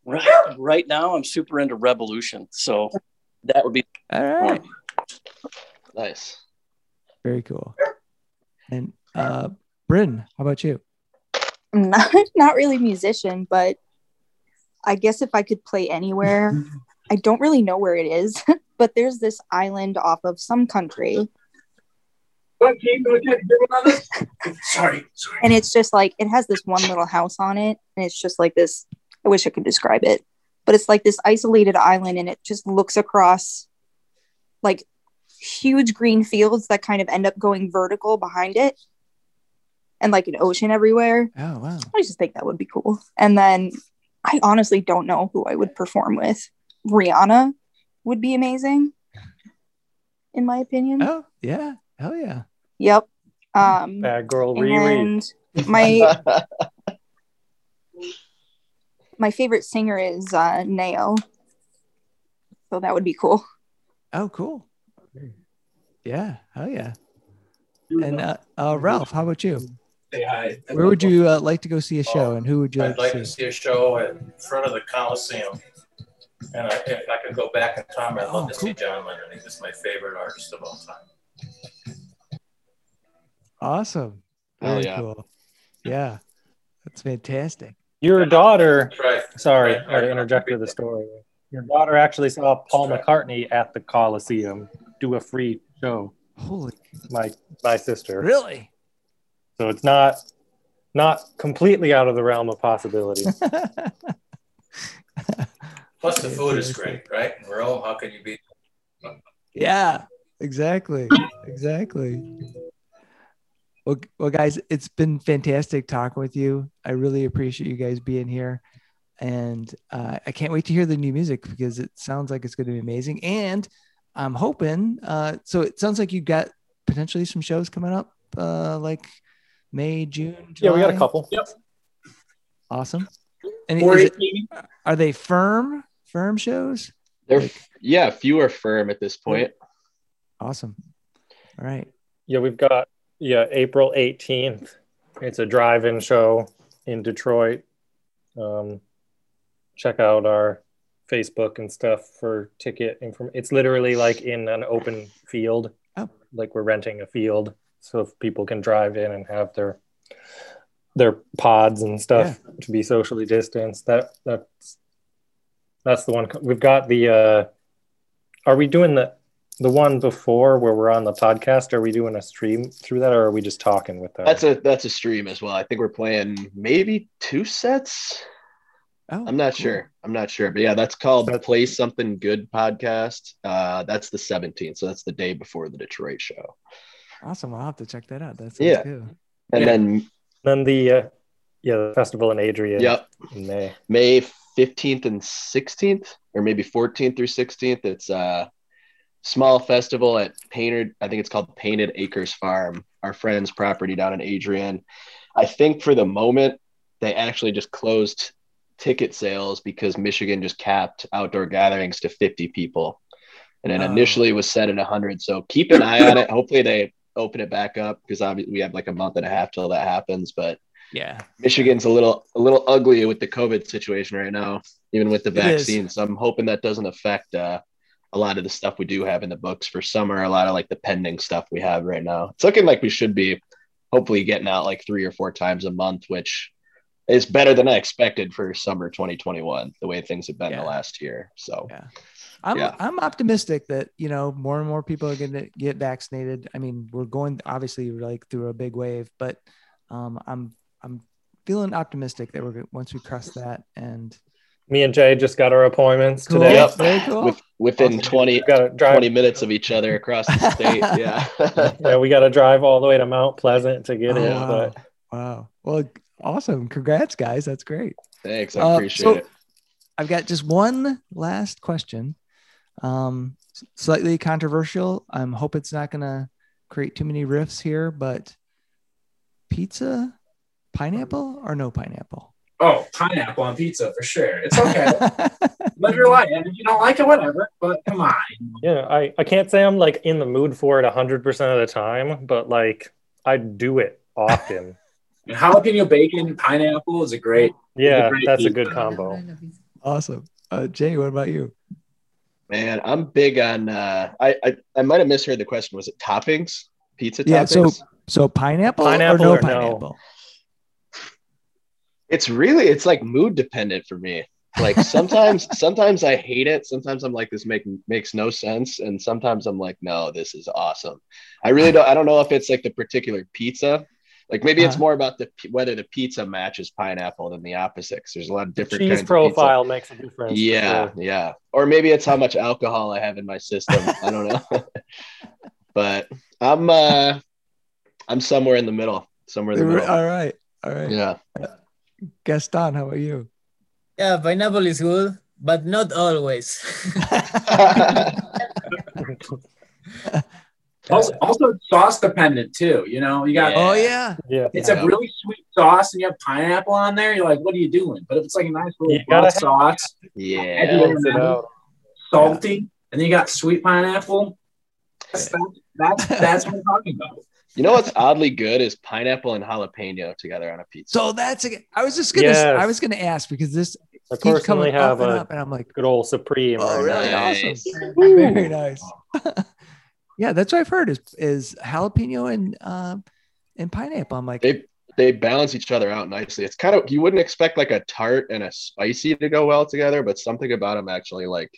right, right now I'm super into Revolution, so that would be All right. nice. Very cool. And uh Bryn, how about you? I'm not not really a musician, but I guess if I could play anywhere, I don't really know where it is, but there's this island off of some country, What game do I get? Get one? Sorry, sorry. and it's just like it has this one little house on it, and it's just like this. I wish I could describe it, but it's like this isolated island, and it just looks across like huge green fields that kind of end up going vertical behind it, and like an ocean everywhere. Oh wow. I just think that would be cool. And then I honestly don't know who I would perform with. Rihanna would be amazing, in my opinion. Oh yeah. Hell yeah. Yep. Um, Bad girl Riri. and my my favorite singer is uh, Nao, so that would be cool. Oh, cool. Yeah. Hell yeah. And uh, uh, Ralph, how about you? Say hi. Where would you uh, like to go see a show, and who would you I'd like, like to to see? see a show in front of the Coliseum. And I, if I could go back in time, I'd love Oh, to cool. see John Lennon. He's my favorite artist of all time. Awesome. Hell Very yeah. cool. Yeah, that's fantastic. Your daughter, right. sorry, Right, I had to right. interject with the story. Your daughter actually saw Paul McCartney at the Coliseum do a free show. Holy, My my sister. really? So it's not not completely out of the realm of possibility. Plus, the food is great, right? In Rome, how can you beat? yeah, exactly, exactly. Well, well, guys, it's been fantastic talking with you. I really appreciate you guys being here, and uh, I can't wait to hear the new music because it sounds like it's going to be amazing. And I'm hoping. Uh, so it sounds like you've got potentially some shows coming up, uh, like May, June. yeah, we got a July? couple. Awesome. And is it, are they firm firm shows? They're yeah, fewer firm at this point. Awesome. All right. Yeah, we've got yeah April eighteenth. It's a drive-in show in Detroit. Um, check out our Facebook and stuff for ticket information. It's literally like in an open field, Oh. like we're renting a field, so if people can drive in and have their their pods and stuff to be socially distanced. That that's that's the one we've got. The uh, are we doing the the one before where we're on the podcast? Are we doing a stream through that, or are we just talking with them? That's a that's a stream as well. I think we're playing maybe two sets. Oh, I'm not cool. sure. I'm not sure. But yeah, that's called That's- Play Something Good podcast. Uh that's the 17th. So that's the day before the Detroit show. Awesome. I'll have to check that out. That's sounds Yeah. good. And Yeah. then then the uh, yeah the festival in Adrian. yep, in May. May 15th and 16th, or maybe 14th through 16th. It's a small festival at Painted, I think it's called Painted Acres Farm, our friend's property down in Adrian. I think for the moment, they actually just closed ticket sales because Michigan just capped outdoor gatherings to 50 people. And then Oh. initially was set at 100. So keep an eye on it. Hopefully they open it back up because obviously we have like a month and a half till that happens. But Yeah. Michigan's a little a little ugly with the COVID situation right now, even with the vaccine. So I'm hoping that doesn't affect uh, a lot of the stuff we do have in the books for summer. A lot of like the pending stuff we have right now. It's looking like we should be hopefully getting out like three or four times a month, which is better than I expected for summer 2021. The way things have been Yeah. the last year. So Yeah. I'm Yeah. I'm optimistic that you know more and more people are going to get vaccinated. I mean, we're going obviously like through a big wave, but um, I'm I'm feeling optimistic that we're gonna- once we cross that and Me and Jay just got our appointments Cool. today. Yep. Very cool. with, within Awesome. 20, gotta drive. 20 minutes of each other across the state. Yeah. Yeah, we got to drive all the way to Mount Pleasant to get Oh, it. wow. But wow. Well, awesome. Congrats, guys. That's great. Thanks. I Uh, appreciate so- it. I've got just one last question. Um, slightly controversial. I am hope it's not going to create too many rifts here, but pizza, pineapple or no pineapple? Oh, pineapple on pizza for sure. It's okay. Live your life. If you don't like it, whatever. But come on. yeah, I, I can't say I'm like in the mood for it 100% of the time, but like I do it often. And jalapeno bacon, pineapple is a great. yeah, great that's a good combo. awesome. Uh, Jay, what about you? Man, I'm big on. Uh, I I, I might have misheard the question. Was it toppings? Pizza Yeah, so- toppings? So pineapple, Pineapple or no or no? pineapple? it's really it's like mood dependent for me. Like sometimes sometimes I hate it. Sometimes I'm like this make makes no sense, and sometimes I'm like no, this is awesome. I really don't. I don't know if it's like the particular pizza. Like maybe it's Uh-huh. more about the whether the pizza matches pineapple than the opposite. 'cause there's a lot of different Cheese kinds of pizza. profile makes a difference. Yeah, sure. yeah. Or maybe it's how much alcohol I have in my system. I don't know. but I'm uh I'm somewhere in the middle. Somewhere in the middle. All right. All right. Yeah. Gaston, how about you? Yeah, pineapple is good, but not always. Also, also sauce dependent too. You know, you got. Oh yeah. Yeah. It's Yeah. a really sweet sauce, and you have pineapple on there. You're like, what are you doing? But if it's like a nice little You gotta have- sauce, yeah. Yeah. Balance it out. salty, and then you got sweet pineapple. That's that's, that's what I'm talking about. You know what's oddly good is pineapple and jalapeno together on a pizza. So that's a, I was just gonna Yes. I was gonna ask because this I keeps personally coming up have and a up, and I'm like, good old Supreme. oh, right really. Nice. awesome, very nice. yeah, that's what I've heard is is jalapeno and um and pineapple. I'm like, They they balance each other out nicely. It's kind of you wouldn't expect like a tart and a spicy to go well together, but something about them actually like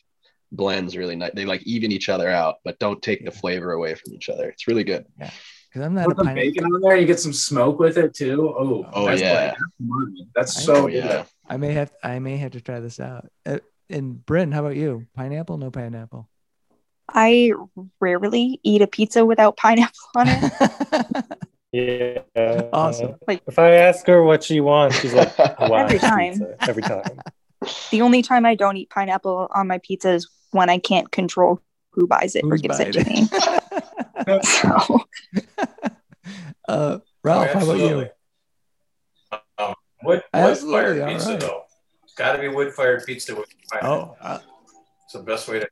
blends really nice. They like even each other out, but don't take the flavor away from each other. It's really good. Yeah. because I'm not a Put the pineapple. bacon on there, you get some smoke with it too. Oh, Oh, that's yeah. like- that's money. I so know, Oh good. yeah. I may have I may have to try this out. Uh, and Bryn, how about you? Pineapple? No pineapple. I rarely eat a pizza without pineapple on it. Yeah. Awesome. Like- if I ask her what she wants, she's like, Hawaiian Every time. pizza, Every time. the only time I don't eat pineapple on my pizza is when I can't control who buys it or Who's gives buying it to me. So uh, Ralph, how about you? Um, wood, Absolutely, wood-fired pizza, right. though. It's got to be wood-fired pizza with pineapple. Oh, uh, It's the best way to.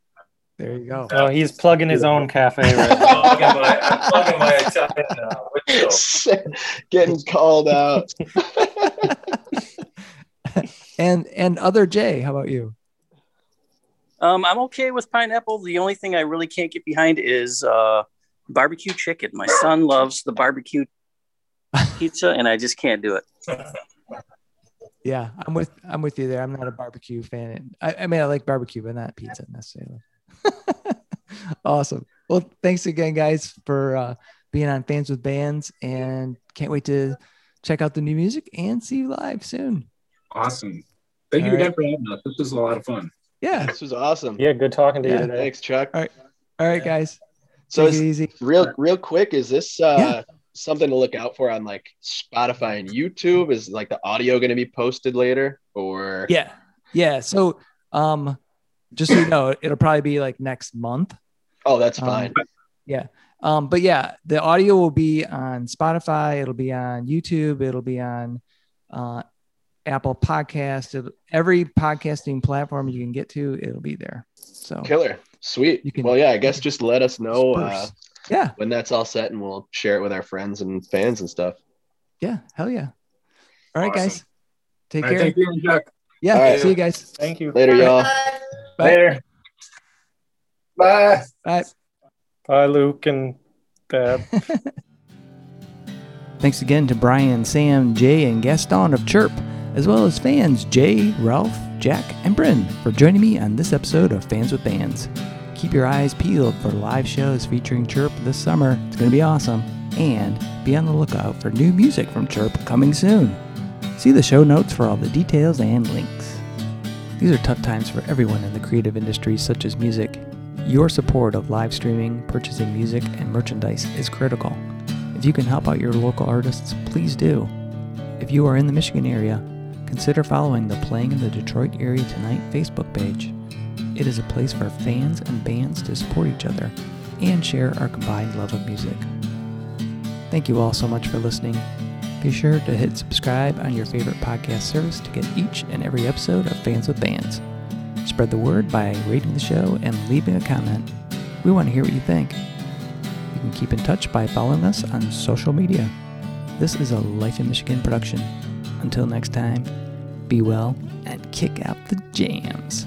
There you go. Oh, he's plugging his own cafe right I'm now. plugging my, I'm plugging my Italian wood stove. Getting called out. And and other Jay, how about you? Um, I'm okay with pineapple. The only thing I really can't get behind is uh, barbecue chicken. My son loves the barbecue pizza, and I just can't do it. Yeah, I'm with I'm with you there. I'm not a barbecue fan. I, I mean, I like barbecue, but not pizza necessarily. Awesome. Well, thanks again, guys, for uh, being on Fans with Bands, and can't wait to check out the new music and see you live soon. Awesome. Thank you All right. again for having us. This was a lot of fun. Yeah. This was awesome. Yeah, good talking to Yeah. you today. Thanks, Chuck. All right, All right guys. So Take easy. real real quick is this uh Yeah. something to look out for on like spotify and youtube is like the audio going to be posted later or Yeah. Yeah. So, um, just so you know, it'll probably be like next month. oh that's Um, fine yeah. Um, but yeah, the audio will be on Spotify. It'll be on YouTube. It'll be on uh, Apple Podcast. It'll, every podcasting platform you can get to, it'll be there. So killer sweet You can- well yeah i guess just let us know uh, yeah, when that's all set and we'll share it with our friends and fans and stuff yeah, hell yeah. All right, Awesome. guys. Take All right, care. thank you, Chuck. Yeah. All right. See you guys. Thank you. later y'all Bye. Later. Bye. Bye. Bye, Luke and Deb. Thanks again to Brian, Sam, Jay, and Gaston of Chirp, as well as fans Jay, Ralph, Jack, and Bryn for joining me on this episode of Fans with Bands. Keep your eyes peeled for live shows featuring Chirp this summer. It's going to be awesome. And be on the lookout for new music from Chirp coming soon. See the show notes for all the details and links. These are tough times for everyone in the creative industries such as music. Your support of live streaming, purchasing music, and merchandise is critical. If you can help out your local artists, please do. If you are in the Michigan area, consider following the Playing in the Detroit Area Tonight Facebook page. It is a place for fans and bands to support each other and share our combined love of music. Thank you all so much for listening. Be sure to hit subscribe on your favorite podcast service to get each and every episode of Fans with Bands. Spread the word by rating the show and leaving a comment. We want to hear what you think. You can keep in touch by following us on social media. This is a Life in Michigan production. Until next time, be well and kick out the jams.